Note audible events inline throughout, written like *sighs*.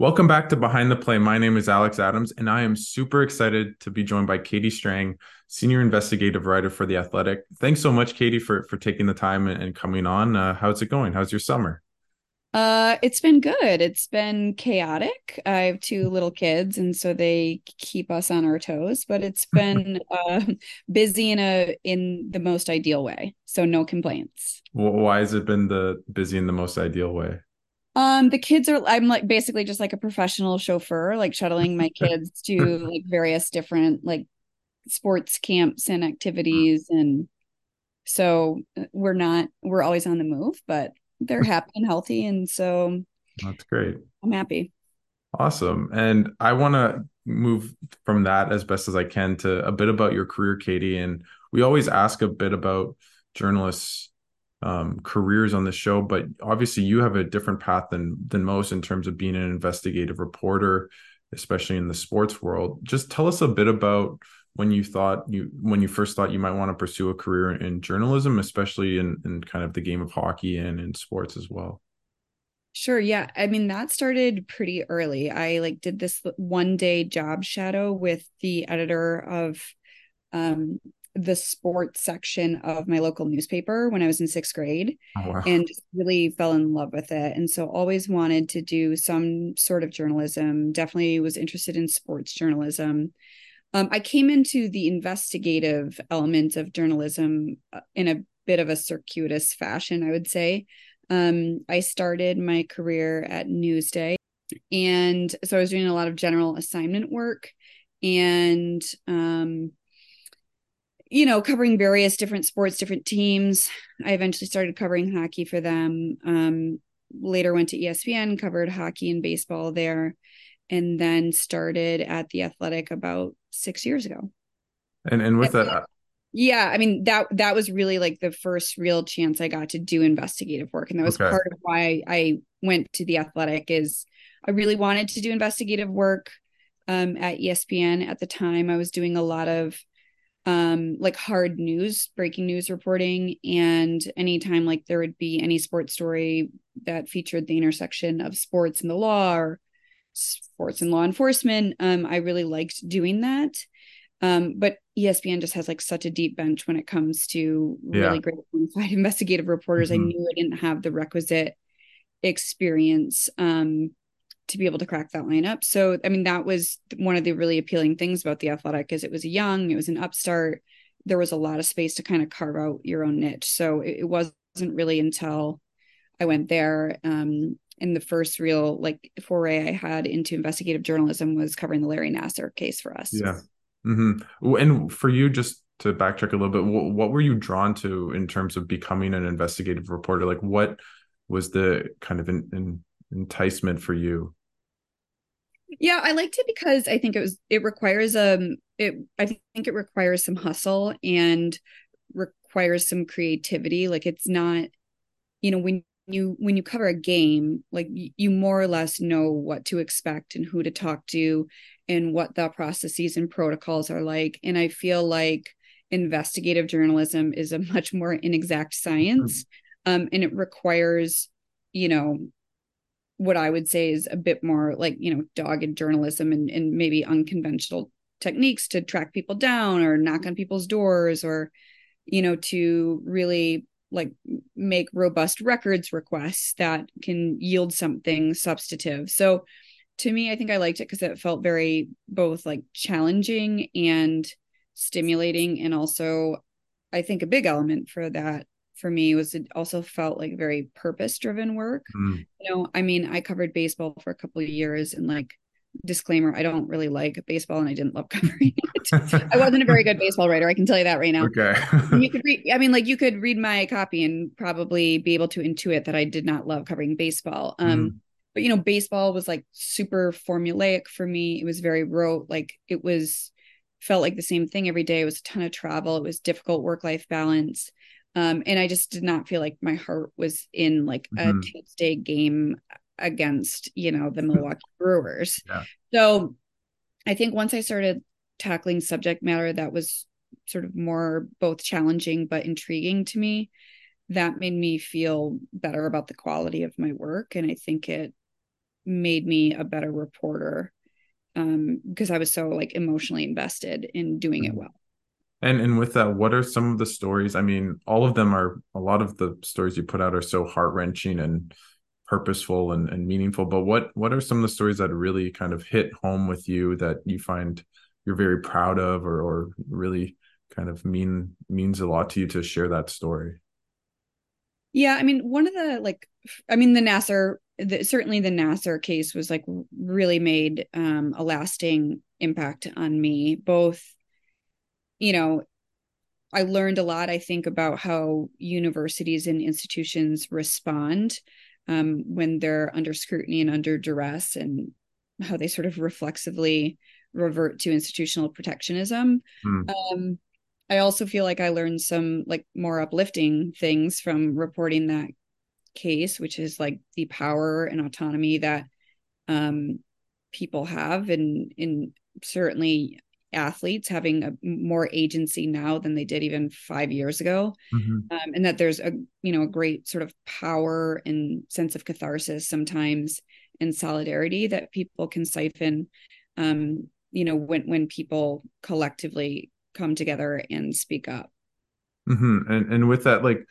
Welcome back to Behind the Play. My name is Alex Adams, and I am super excited to be joined by Katie Strang, senior investigative writer for The Athletic. Thanks so much, Katie, for for taking the time and, and coming on. Uh, how's it going? How's your summer? Uh, it's been good. It's been chaotic. I have two little kids, and so they keep us on our toes. But it's *laughs* been uh, busy in a in the most ideal way. So no complaints. Why has it been the busy in the most ideal way? Um, the kids are I'm like basically just like a professional chauffeur, like shuttling my *laughs* kids to like various different like sports camps and activities and so uh, we're not we're always on the move, but they're *laughs* happy and healthy and so that's great. I'm happy. Awesome. And I want to move from that as best as I can to a bit about your career, Katie. And we always ask a bit about journalists um, careers on the show, but obviously you have a different path than than most in terms of being an investigative reporter, especially in the sports world. Just tell us a bit about when you thought you when you first thought you might want to pursue a career in journalism, especially in in kind of the game of hockey and in sports as well. Sure. Yeah. I mean, that started pretty early. I like did this one day job shadow with the editor of um, the sports section of my local newspaper when I was in sixth grade oh, wow. and really fell in love with it. And so always wanted to do some sort of journalism, definitely was interested in sports journalism. Um, I came into the investigative element of journalism uh, in a bit of a circuitous fashion, I would say. Um, I started my career at Newsday. And so I was doing a lot of general assignment work and um, you know, covering various different sports, different teams. I eventually started covering hockey for them. Um, later went to ESPN, covered hockey and baseball there, and then started at the Athletic about six years ago. And and with that, yeah, I mean that that was really like the first real chance I got to do investigative work, and that was okay. part of why I went to the Athletic. Is I really wanted to do investigative work um, at ESPN at the time. I was doing a lot of um like hard news breaking news reporting and anytime like there would be any sports story that featured the intersection of sports and the law or sports and law enforcement um i really liked doing that um but espn just has like such a deep bench when it comes to yeah. really great *laughs* investigative reporters mm-hmm. i knew i didn't have the requisite experience um to be able to crack that lineup. So, I mean, that was one of the really appealing things about the athletic is it was young, it was an upstart. There was a lot of space to kind of carve out your own niche. So it, wasn't really until I went there. Um, the first real like foray I had into investigative journalism was covering the Larry Nassar case for us. Yeah. Mm-hmm. And for you, just to backtrack a little bit, what, what were you drawn to in terms of becoming an investigative reporter? Like, what was the kind of in, in enticement for you? Yeah, I liked it because I think it was it requires um it I think it requires some hustle and requires some creativity. Like it's not, you know, when you when you cover a game, like you more or less know what to expect and who to talk to and what the processes and protocols are like. And I feel like investigative journalism is a much more inexact science. Mm-hmm. Um, and it requires, you know, what I would say is a bit more like, you know, dogged journalism and, and maybe unconventional techniques to track people down or knock on people's doors or, you know, to really like make robust records requests that can yield something substantive. So to me, I think I liked it because it felt very both like challenging and stimulating and also I think a big element for that for me was it also felt like very purpose driven work. Mm. You know, I mean, I covered baseball for a couple of years and like disclaimer, I don't really like baseball and I didn't love *laughs* covering it. I wasn't a very good baseball writer, I can tell you that right now. Okay. you could read I mean like you could read my copy and probably be able to intuit that I did not love covering baseball. Um mm. but you know, baseball was like super formulaic for me. It was very rote, like it was felt like the same thing every day. It was a ton of travel. It was difficult work life balance. Um, and I just did not feel like my heart was in like mm-hmm. a Tuesday game against, you know, the *laughs* Milwaukee Brewers. Yeah. So I think once I started tackling subject matter that was sort of more both challenging but intriguing to me, that made me feel better about the quality of my work. And I think it made me a better reporter um because I was so like emotionally invested in doing it Mhm. well. And and with that, what are some of the stories? I mean, all of them are a lot of the stories you put out are so heart-wrenching and purposeful and, and meaningful. But what what are some of the stories that really kind of hit home with you that you find you're very proud of or or really kind of mean means a lot to you to share that story? Yeah, I mean, one of the like, I mean, the Nassar, the, certainly the Nassar case was like really made um, a lasting impact on me. Both, you know, I learned a lot, I think, about how universities and institutions respond um, when they're under scrutiny and under duress, and how they sort of reflexively revert to institutional protectionism. Hmm. Um, I also feel like I learned some like more uplifting things from reporting that case, which is like the power and autonomy that um, people have, and in certainly athletes having a, more agency now than they did even five years ago, Mhm. um, and that there's a you know a great sort of power and sense of catharsis sometimes and solidarity that people can siphon. Um, you know when when people collectively come together and speak up. Mm-hmm. And and with that, like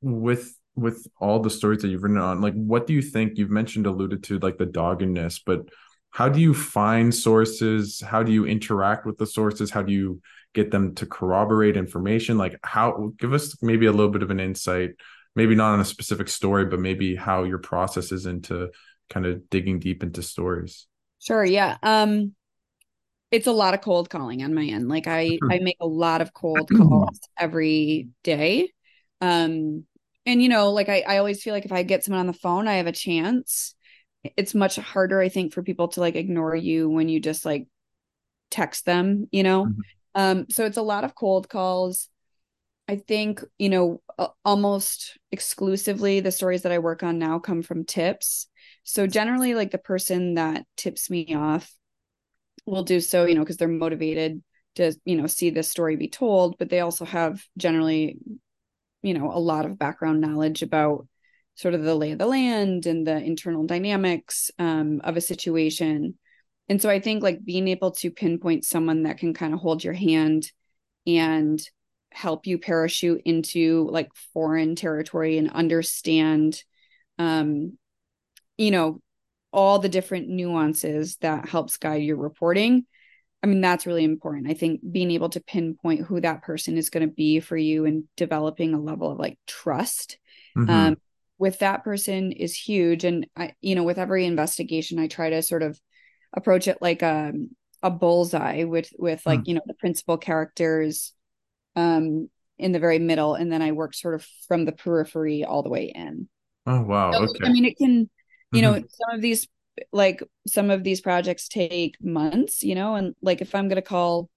with with all the stories that you've written on, like what do you think? You've mentioned alluded to like the doggedness, but how do you find sources? How do you interact with the sources? How do you get them to corroborate information? Like how give us maybe a little bit of an insight, maybe not on a specific story, but maybe how your process is into kind of digging deep into stories. Sure, yeah. Um it's a lot of cold calling on my end. Like I I make a lot of cold *clears throat* calls every day. Um and you know, like I I always feel like if I get someone on the phone, I have a chance. It's much harder I think for people to like ignore you when you just like text them, you know. Mhm. Um so it's a lot of cold calls. I think, you know, almost exclusively the stories that I work on now come from tips. So generally like the person that tips me off will do so, you know, because they're motivated to, you know, see this story be told, but they also have generally, you know, a lot of background knowledge about sort of the lay of the land and the internal dynamics um, of a situation. And so I think like being able to pinpoint someone that can kind of hold your hand and help you parachute into like foreign territory and understand um you know all the different nuances that helps guide your reporting i mean that's really important i think being able to pinpoint who that person is going to be for you and developing a level of like trust Mhm. um, with that person is huge and i you know with every investigation i try to sort of approach it like a, a bullseye with with like Hmm. you know the principal characters um in the very middle and then i work sort of from the periphery all the way in Oh wow. so, I mean, it can, you know, Mhm. some of these, like some of these projects take months, you know, and like if I'm going to call,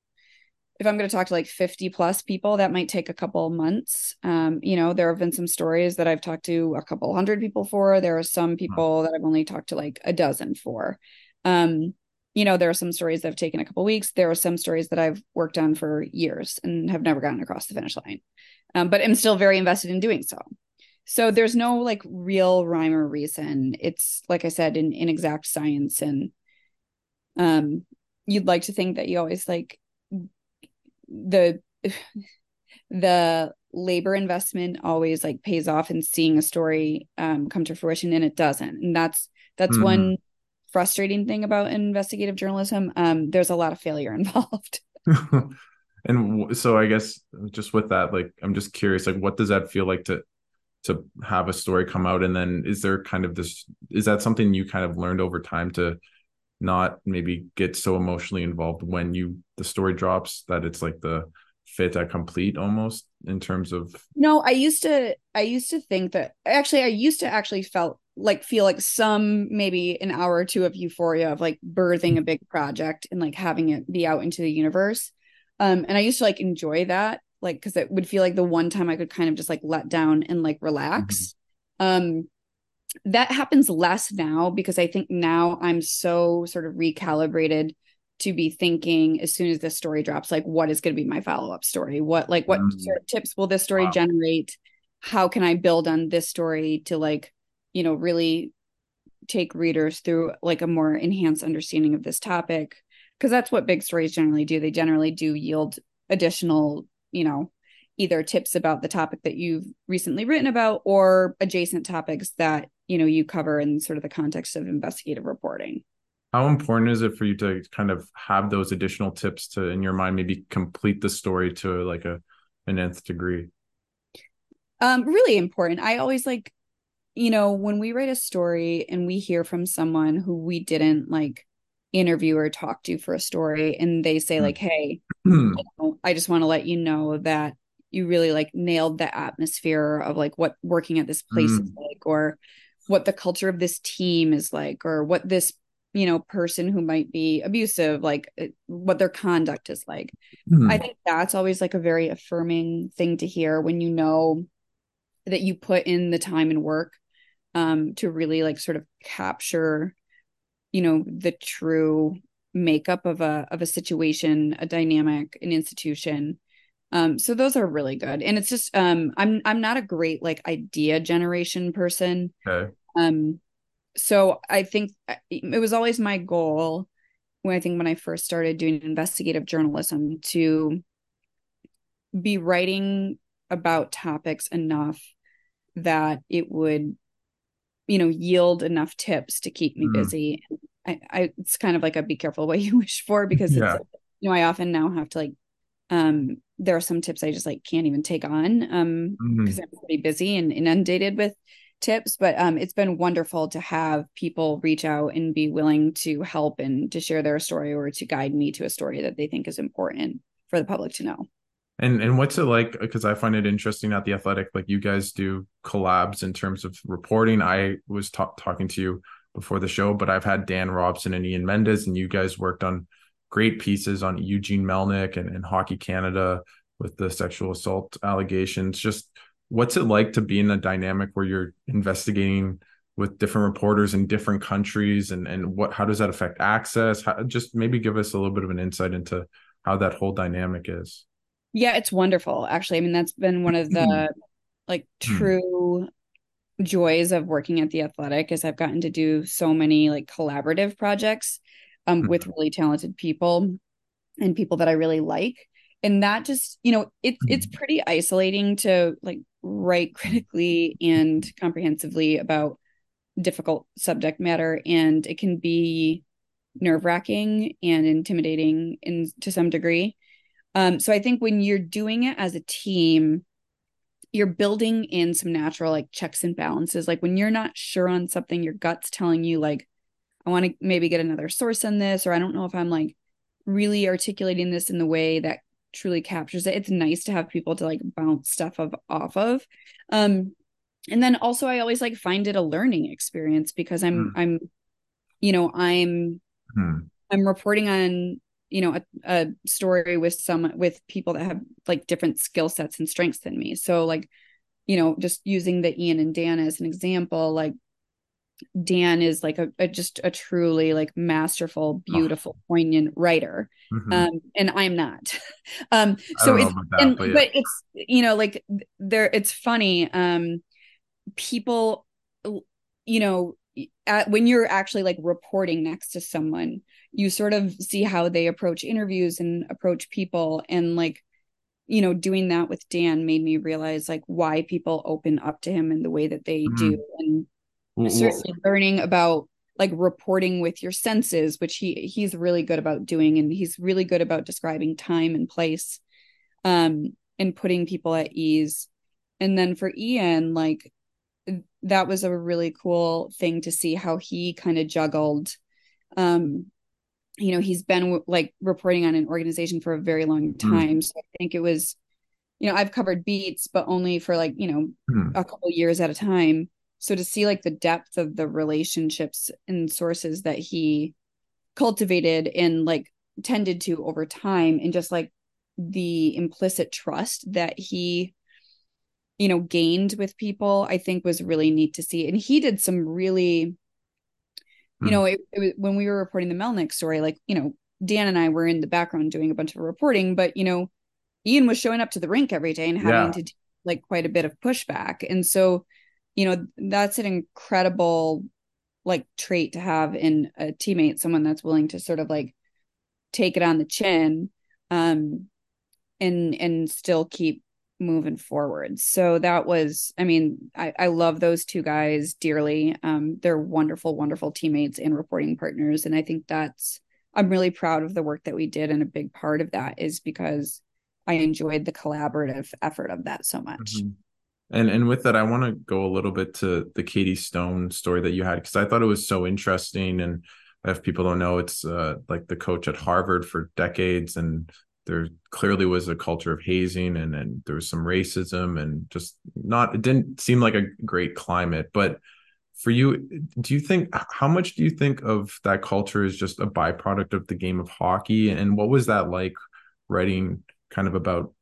if I'm going to talk to like 50 plus people, that might take a couple months. Um, you know, there have been some stories that I've talked to a couple hundred people for. There are some people that I've only talked to like a dozen for. Um, you know, there are some stories that have taken a couple weeks. There are some stories that I've worked on for years and have never gotten across the finish line. Um, but I'm still very invested in doing so. So there's no like real rhyme or reason. It's like I said, in inexact science, and um, you'd like to think that you always like the *sighs* the labor investment always like pays off in seeing a story um, come to fruition, and it doesn't. And that's that's Mhm. one frustrating thing about investigative journalism. Um, there's a lot of failure *laughs* involved. *laughs* And so I guess just with that, like I'm just curious, like what does that feel like to to have a story come out? And then is there kind of this, is that something you kind of learned over time to not maybe get so emotionally involved when you the story drops that it's like the fait complete almost in terms of No, I used to I used to think that actually I used to actually felt like feel like some maybe an hour or two of euphoria of like birthing a big project and like having it be out into the universe. Um and I used to like enjoy that like because it would feel like the one time I could kind of just like let down and like relax. Um that happens less now because I think now I'm so sort of recalibrated to be thinking as soon as this story drops, like what is going to be my follow up story? What like what Mm, sort of tips will this story wow. generate? How can I build on this story to like, you know, really take readers through like a more enhanced understanding of this topic because that's what big stories generally do they generally do yield additional you know either tips about the topic that you've recently written about or adjacent topics that you know you cover in sort of the context of investigative reporting. How important is it for you to kind of have those additional tips to in your mind maybe complete the story to like a an nth degree? Um really important. I always like you know when we write a story and we hear from someone who we didn't like interview or talk to for a story and they say like hey *clears throat* you know, i just want to let you know that you really like nailed the atmosphere of like what working at this place mm. is like or what the culture of this team is like or what this you know person who might be abusive like uh, what their conduct is like. Mm. i think that's always like a very affirming thing to hear when you know that you put in the time and work um to really like sort of capture you know the true makeup of a of a situation a dynamic an institution. Um so those are really good. And it's just um i'm i'm not a great like idea generation person. Okay um so i think it was always my goal when i think when i first started doing investigative journalism to be writing about topics enough that it would you know yield enough tips to keep me mm. busy I, I it's kind of like a be careful what *laughs* you wish for because yeah. it's you know I often now have to like um there are some tips I just like can't even take on um because mm-hmm. I'm pretty busy and inundated with tips but um it's been wonderful to have people reach out and be willing to help and to share their story or to guide me to a story that they think is important for the public to know. And and what's it like? Because i find it interesting at the athletic like you guys do collabs in terms of reporting. I was ta- talking to you before the show, but I've had Dan Robson and Ian Mendes, and you guys worked on great pieces on Eugene Melnyk and, and Hockey Canada with the sexual assault allegations. Just what's it like to be in a dynamic where you're investigating with different reporters in different countries and and what how does that affect access how, just maybe give us a little bit of an insight into how that whole dynamic is yeah it's wonderful actually i mean that's been one of the like hmm. true joys of working at the athletic is I've gotten to do so many like collaborative projects um, mm-hmm. with really talented people and people that I really like. And that just, you know, it, mm-hmm. it's pretty isolating to like write critically and comprehensively about difficult subject matter. And it can be nerve wracking and intimidating in to some degree. Um, so I think when you're doing it as a team, you're building in some natural like checks and balances. Like when you're not sure on something, your gut's telling you like, I want to maybe get another source on this, or I don't know if I'm like really articulating this in the way that truly captures it. It's nice to have people to like bounce stuff of off of. Um, and then also I always like find it a learning experience because I'm mm. I'm, you know, I'm mm. I'm reporting on you know a, a story with some with people that have like different skill sets and strengths than me so like you know just using the ian and dan as an example like dan is like a, a just a truly like masterful beautiful oh. poignant writer mm-hmm. um and i'm not *laughs* um so it's that, and, but, yeah. but it's you know like there it's funny um people you know at, when you're actually like reporting next to someone you sort of see how they approach interviews and approach people and like you know doing that with dan made me realize like why people open up to him in the way that they mm-hmm. do and certainly learning about like reporting with your senses which he he's really good about doing and he's really good about describing time and place um and putting people at ease and then for ian like that was a really cool thing to see how he kind of juggled um you know he's been like reporting on an organization for a very long mm-hmm. time mm. so i think it was you know i've covered beats but only for like you know mm. a couple years at a time so to see like the depth of the relationships and sources that he cultivated and like tended to over time and just like the implicit trust that he you know gained with people i think was really neat to see and he did some really you hmm. know it, it was when we were reporting the melnyk story like you know dan and i were in the background doing a bunch of reporting but you know ian was showing up to the rink every day and having yeah. to do like quite a bit of pushback and so you know that's an incredible like trait to have in a teammate, someone that's willing to sort of like take it on the chin um and and still keep moving forward. So that was, I mean, I, I love those two guys dearly. Um, they're wonderful, wonderful teammates and reporting partners. And I think that's, I'm really proud of the work that we did. And a big part of that is because I enjoyed the collaborative effort of that so much. Mm-hmm. And and with that, I want to go a little bit to the Katie Stone story that you had because I thought it was so interesting. And if people don't know, it's uh, like the coach at Harvard for decades, and there clearly was a culture of hazing, and and there was some racism, and just not. It didn't seem like a great climate. But for you, do you think how much do you think of that culture is just a byproduct of the game of hockey, and what was that like writing kind of about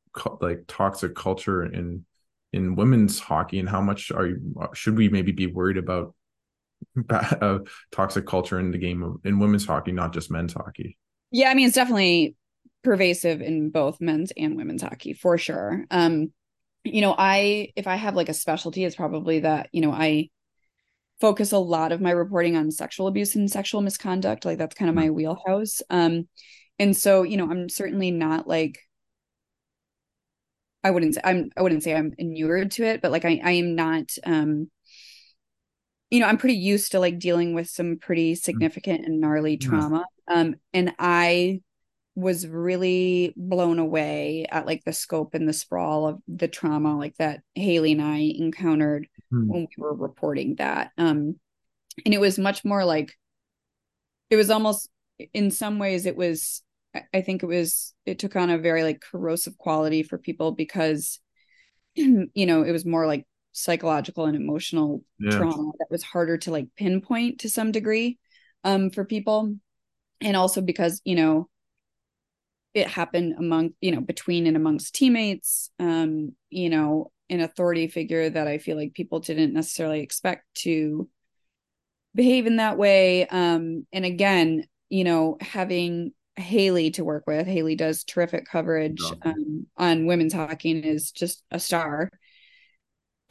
like toxic culture in in women's hockey and how much are you should we maybe be worried about *laughs* uh, toxic culture in the game of in women's hockey not just men's hockey? Yeah i mean it's definitely pervasive in both men's and women's hockey for sure. Um you know i if i have like a specialty it's probably that you know i focus a lot of my reporting on sexual abuse and sexual misconduct like that's kind of my mm-hmm. wheelhouse. Um and so you know i'm certainly not like I wouldn't say I'm I wouldn't say I'm inured to it, but like I I am not um you know, I'm pretty used to like dealing with some pretty mm-hmm. significant and gnarly trauma. Um and I was really blown away at like the scope and the sprawl of the trauma like that Hailey and I encountered mm. when we were reporting that. Um and it was much more like it was almost in some ways it was I think it was it took on a very like corrosive quality for people because *clears throat* you know it was more like psychological and emotional yeah. trauma that was harder to like pinpoint to some degree um for people and also because you know it happened among you know between and amongst teammates um you know an authority figure that i feel like people didn't necessarily expect to behave in that way um and again you know having Hailey to work with. Hailey does terrific coverage um, on women's hockey and is just a star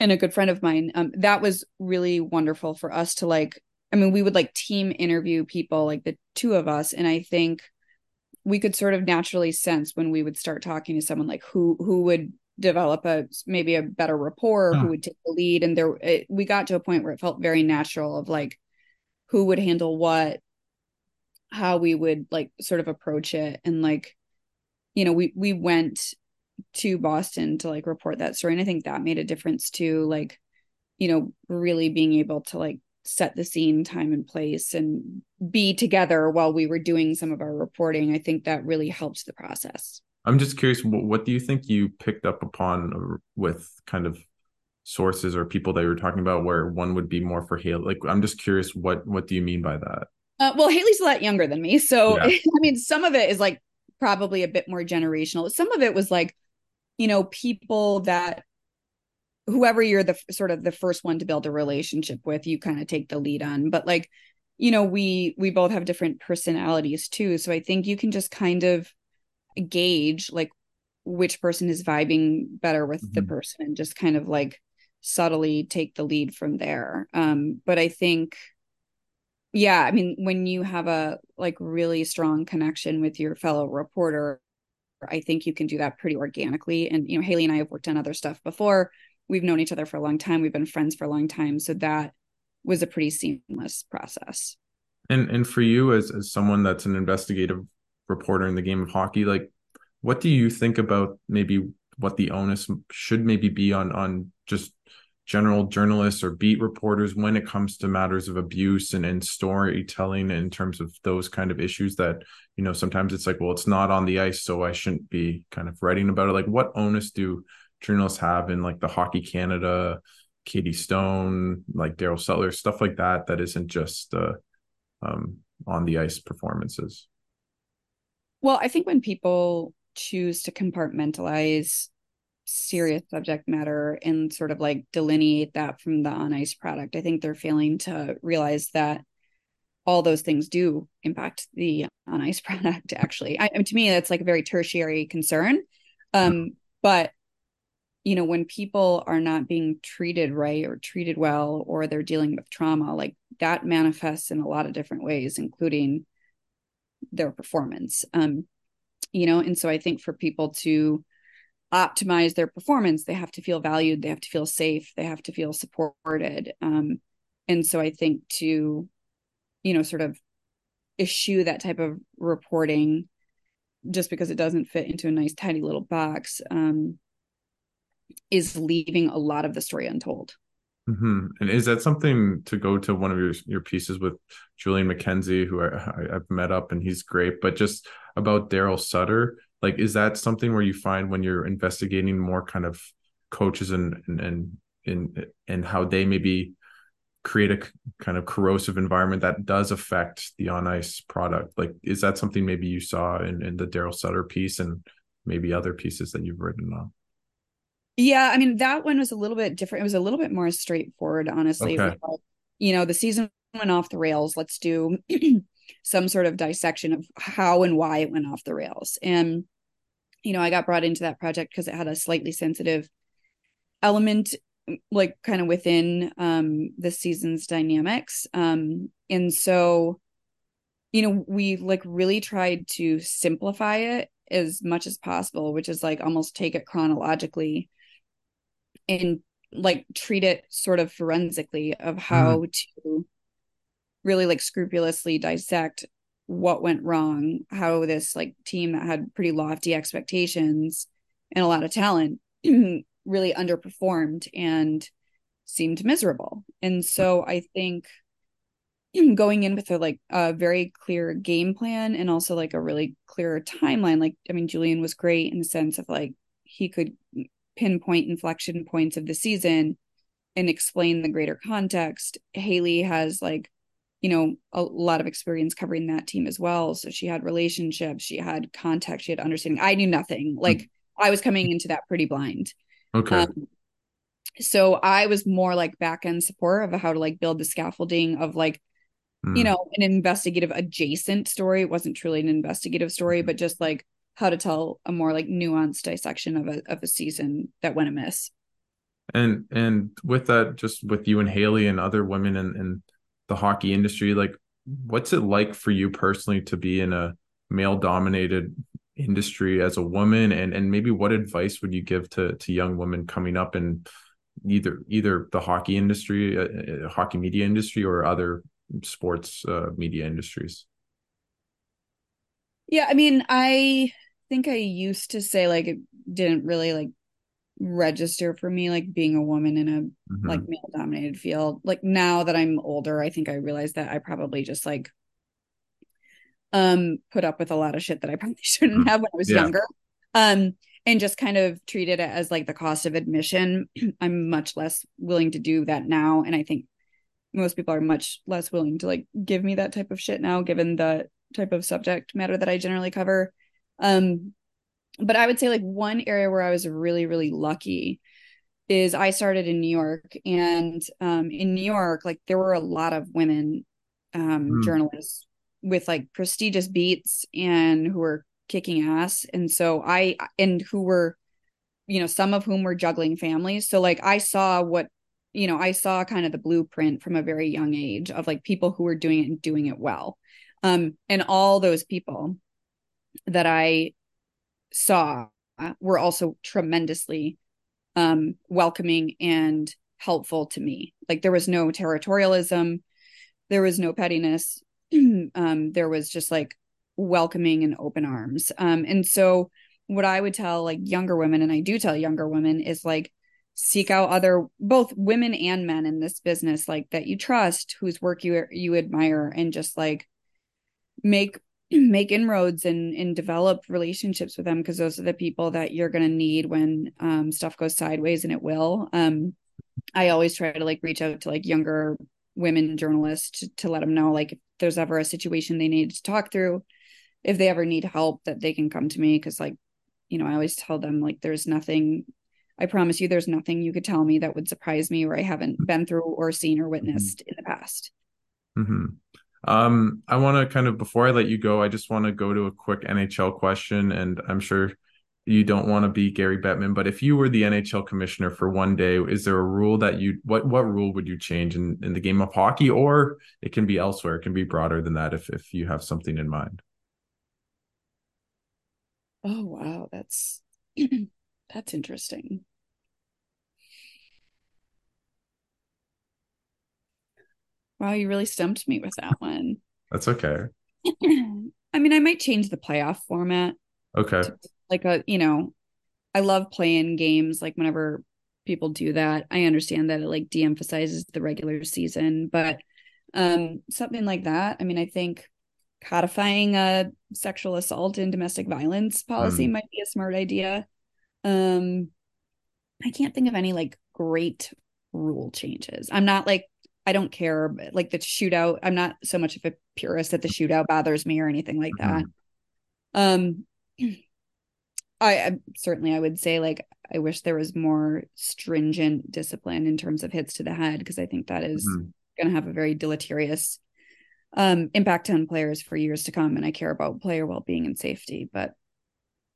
and a good friend of mine. Um, that was really wonderful for us to like. I mean, we would like team interview people, like the two of us, and I think we could sort of naturally sense when we would start talking to someone like who who would develop a maybe a better rapport, huh. who would take the lead, and there it, we got to a point where it felt very natural of like who would handle what how we would like sort of approach it. And like you know we we went to Boston to like report that story. And I think that made a difference too like you know really being able to like set the scene time and place and be together while we were doing some of our reporting. I think that really helped the process. I'm just curious what do you think you picked up upon uh, with kind of sources or people that you were talking about where one would be more for Hailey like I'm just curious what what do you mean by that uh, well, Hailey's a lot younger than me. So, yeah. *laughs* I mean, some of it is like probably a bit more generational. Some of it was like, you know, people that whoever you're the sort of the first one to build a relationship with, you kind of take the lead on. But like, you know, we we both have different personalities too. So I think you can just kind of gauge like which person is vibing better with mm-hmm. the person and just kind of like subtly take the lead from there. Um, but I think yeah i mean when you have a like really strong connection with your fellow reporter i think you can do that pretty organically and you know hailey and i have worked on other stuff before. We've known each other for a long time. We've been friends for a long time so that was a pretty seamless process. And and for you as as someone that's an investigative reporter in the game of hockey like what do you think about maybe what the onus should maybe be on on just general journalists or beat reporters when it comes to matters of abuse and, and storytelling in terms of those kind of issues that you know sometimes it's like well it's not on the ice so i shouldn't be kind of writing about it. Like what onus do journalists have in like the hockey canada katie stone like daryl sutter stuff like that that isn't just uh, um, on the ice performances? Well i think when people choose to compartmentalize serious subject matter and sort of like delineate that from the on ice product. I think they're failing to realize that all those things do impact the on ice *laughs* product. Actually, I, to me, that's like a very tertiary concern. Um, but you know, when people are not being treated right or treated well, or they're dealing with trauma, like that manifests in a lot of different ways including their performance um you know and so i think for people to optimize their performance they have to feel valued they have to feel safe they have to feel supported um and so i think to you know sort of issue that type of reporting just because it doesn't fit into a nice tiny little box um is leaving a lot of the story untold Mm-hmm. And is that something to go to one of your your pieces with Julian McKenzie, who I, have met up and he's great, but just about Daryl Sutter, like is that something where you find when you're investigating more kind of coaches and and and and, and how they maybe create a kind of corrosive environment that does affect the on ice product? Like, is that something maybe you saw in in the Daryl Sutter piece and maybe other pieces that you've written on? Yeah, I mean that one was a little bit different. It was a little bit more straightforward, honestly. Okay. you know, the season went off the rails. Let's do some sort of dissection of how and why it went off the rails. And you know, I got brought into that project because it had a slightly sensitive element like kind of within um the season's dynamics. Um and so you know, we like really tried to simplify it as much as possible, which is like almost take it chronologically and like treat it sort of forensically of how mm. to really like scrupulously dissect what went wrong how this like team that had pretty lofty expectations and a lot of talent *clears throat* really underperformed and seemed miserable and so i think *clears throat* going in with a like a very clear game plan and also like a really clear timeline like i mean julian was great in the sense of like he could pinpoint inflection points of the season and explain the greater context. Hailey has like, you know, a lot of experience covering that team as well. So she had relationships, she had context, she had understanding. I knew nothing. Hmm. Like mm-hmm. I was coming into that pretty blind. Okay. Um, so I was more like back end support of how to like build the scaffolding of like, mm. you know, an investigative adjacent story. It wasn't truly an investigative story, but just like how to tell a more like nuanced dissection of a of a season that went amiss. And and with that, just with you and Hailey and other women and in the hockey industry, like what's it like for you personally to be in a male dominated industry as a woman? And and maybe what advice would you give to to young women coming up in either either the hockey industry uh, uh hockey media industry or other sports uh, media industries? Yeah i mean i think I used to say like it didn't really like register for me like being a woman in a mm-hmm. like male dominated field. Like now that I'm older, I think I realized that I probably just like um put up with a lot of shit that I probably *laughs* shouldn't mm-hmm. have when I was yeah. younger. Um and just kind of treated it as like the cost of admission. *clears throat* I'm much less willing to do that now and I think most people are much less willing to like give me that type of shit now given the type of subject matter that I generally cover. Um, but I would say like one area where I was really, really lucky is I started in New York, and um, in New York, like there were a lot of women um, mm. journalists with like prestigious beats and who were kicking ass, and so I and who were, you know, some of whom were juggling families. So like I saw what you know, I saw kind of the blueprint from a very young age of like people who were doing it and doing it well. Um, and all those people that I saw were also tremendously um, welcoming and helpful to me. Like there was no territorialism, there was no pettiness. *clears throat* um, there was just like welcoming and open arms. Um, and so what I would tell like younger women, and I do tell younger women, is like seek out other both women and men in this business, like that you trust, whose work you you admire, and just like make *clears throat* make inroads and and develop relationships with them because those are the people that you're going to need when um, stuff goes sideways and it will um, i always try to like reach out to like younger women journalists to, to let them know like if there's ever a situation they need to talk through if they ever need help that they can come to me because like you know i always tell them like there's nothing i promise you there's nothing you could tell me that would surprise me or i haven't been through or seen or mm-hmm. witnessed mm-hmm. in the past mm-hmm. Um, I want to kind of before I let you go, I just want to go to a quick NHL question, and I'm sure you don't want to be Gary Bettman, but if you were the NHL commissioner for one day, is there a rule that you what what rule would you change in, in the game of hockey, or it can be elsewhere? It can be broader than that if if you have something in mind. Oh wow, that's *clears throat* that's interesting. Wow, you really stumped me with that one. *laughs* That's okay. I mean, I might change the playoff format. Okay. like a, you know, I love playing games like whenever people do that. I understand that it like de-emphasizes the regular season, but um something like that. I mean, I think codifying a sexual assault and domestic violence policy mm. might be a smart idea. Um I can't think of any like great rule changes. I'm not like I don't care like the shootout. I'm not so much of a purist that the shootout bothers me or anything like that. Mm-hmm. Um *clears throat* I, I certainly I would say like I wish there was more stringent discipline in terms of hits to the head because I think that is mm-hmm. going to have a very deleterious um impact on players for years to come and I care about player well-being and safety but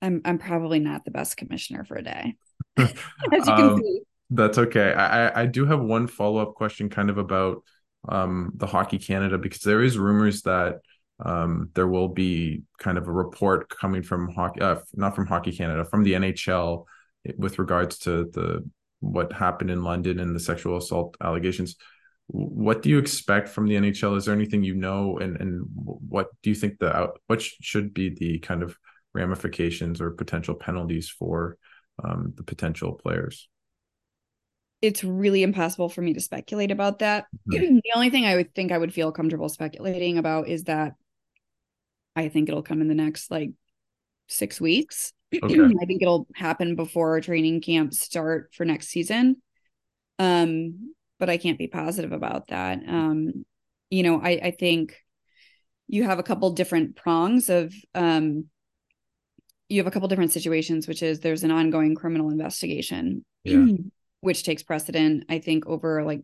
I'm I'm probably not the best commissioner for a day *laughs* *laughs* as you can um, see that's okay. I I do have one follow up question, kind of about um, the Hockey Canada, because there is rumors that um, there will be kind of a report coming from hockey, uh, not from Hockey Canada, from the NHL with regards to the what happened in London and the sexual assault allegations. What do you expect from the NHL? Is there anything you know, and and what do you think the what should be the kind of ramifications or potential penalties for um, the potential players? It's really impossible for me to speculate about that. Mm-hmm. *clears throat* the only thing I would think I would feel comfortable speculating about is that I think it'll come in the next like six weeks. *clears throat* Okay. I think it'll happen before training camps start for next season. Um, but I can't be positive about that. Um, you know, I, I think you have a couple different prongs of um you have a couple different situations, which is there's an ongoing criminal investigation. Yeah. *clears throat* which takes precedent, I think, over like,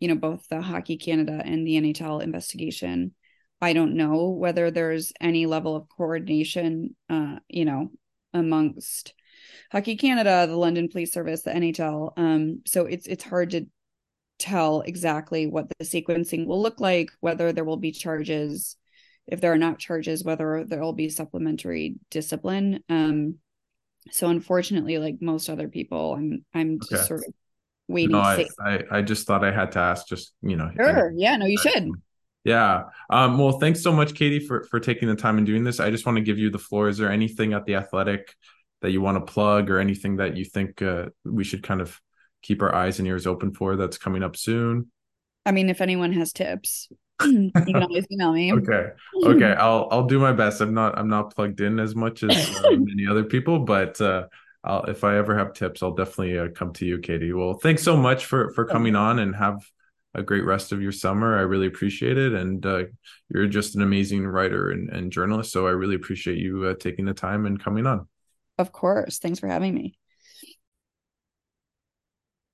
you know, both the Hockey Canada and the NHL investigation. I don't know whether there's any level of coordination, uh, you know, amongst Hockey Canada, the London Police Service, the NHL. Um, so it's it's hard to tell exactly what the sequencing will look like, whether there will be charges, if there are not charges, whether there will be supplementary discipline. Um, so unfortunately like most other people i'm i'm just okay. sort of waiting no, I, I, I just thought i had to ask just you know sure. Yeah no you should. Yeah. Um well thanks so much katie for for taking the time and doing this. I just want to give you the floor. Is there anything at the athletic that you want to plug or anything that you think uh, we should kind of keep our eyes and ears open for that's coming up soon? I mean if anyone has tips you can always email me. Okay. Okay. I'll I'll do my best. I'm not I'm not plugged in as much as uh, *laughs* many other people, but uh, I'll if I ever have tips, I'll definitely uh, come to you, Katie. Well, thanks so much for for coming on and have a great rest of your summer. I really appreciate it, and uh, you're just an amazing writer and, and journalist. So I really appreciate you uh, taking the time and coming on. Of course. Thanks for having me.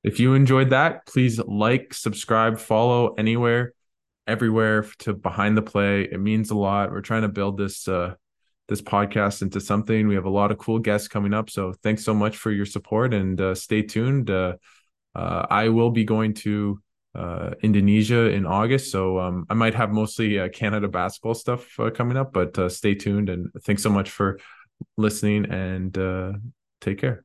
If you enjoyed that, please like, subscribe, follow anywhere everywhere to behind the play. It means a lot. We're trying to build this uh this podcast into something. We have a lot of cool guests coming up. So thanks so much for your support and uh, stay tuned. Uh, uh, I will be going to uh, Indonesia in August, so um, I might have mostly uh, Canada basketball stuff uh, coming up. But stay tuned and thanks so much for listening and take care.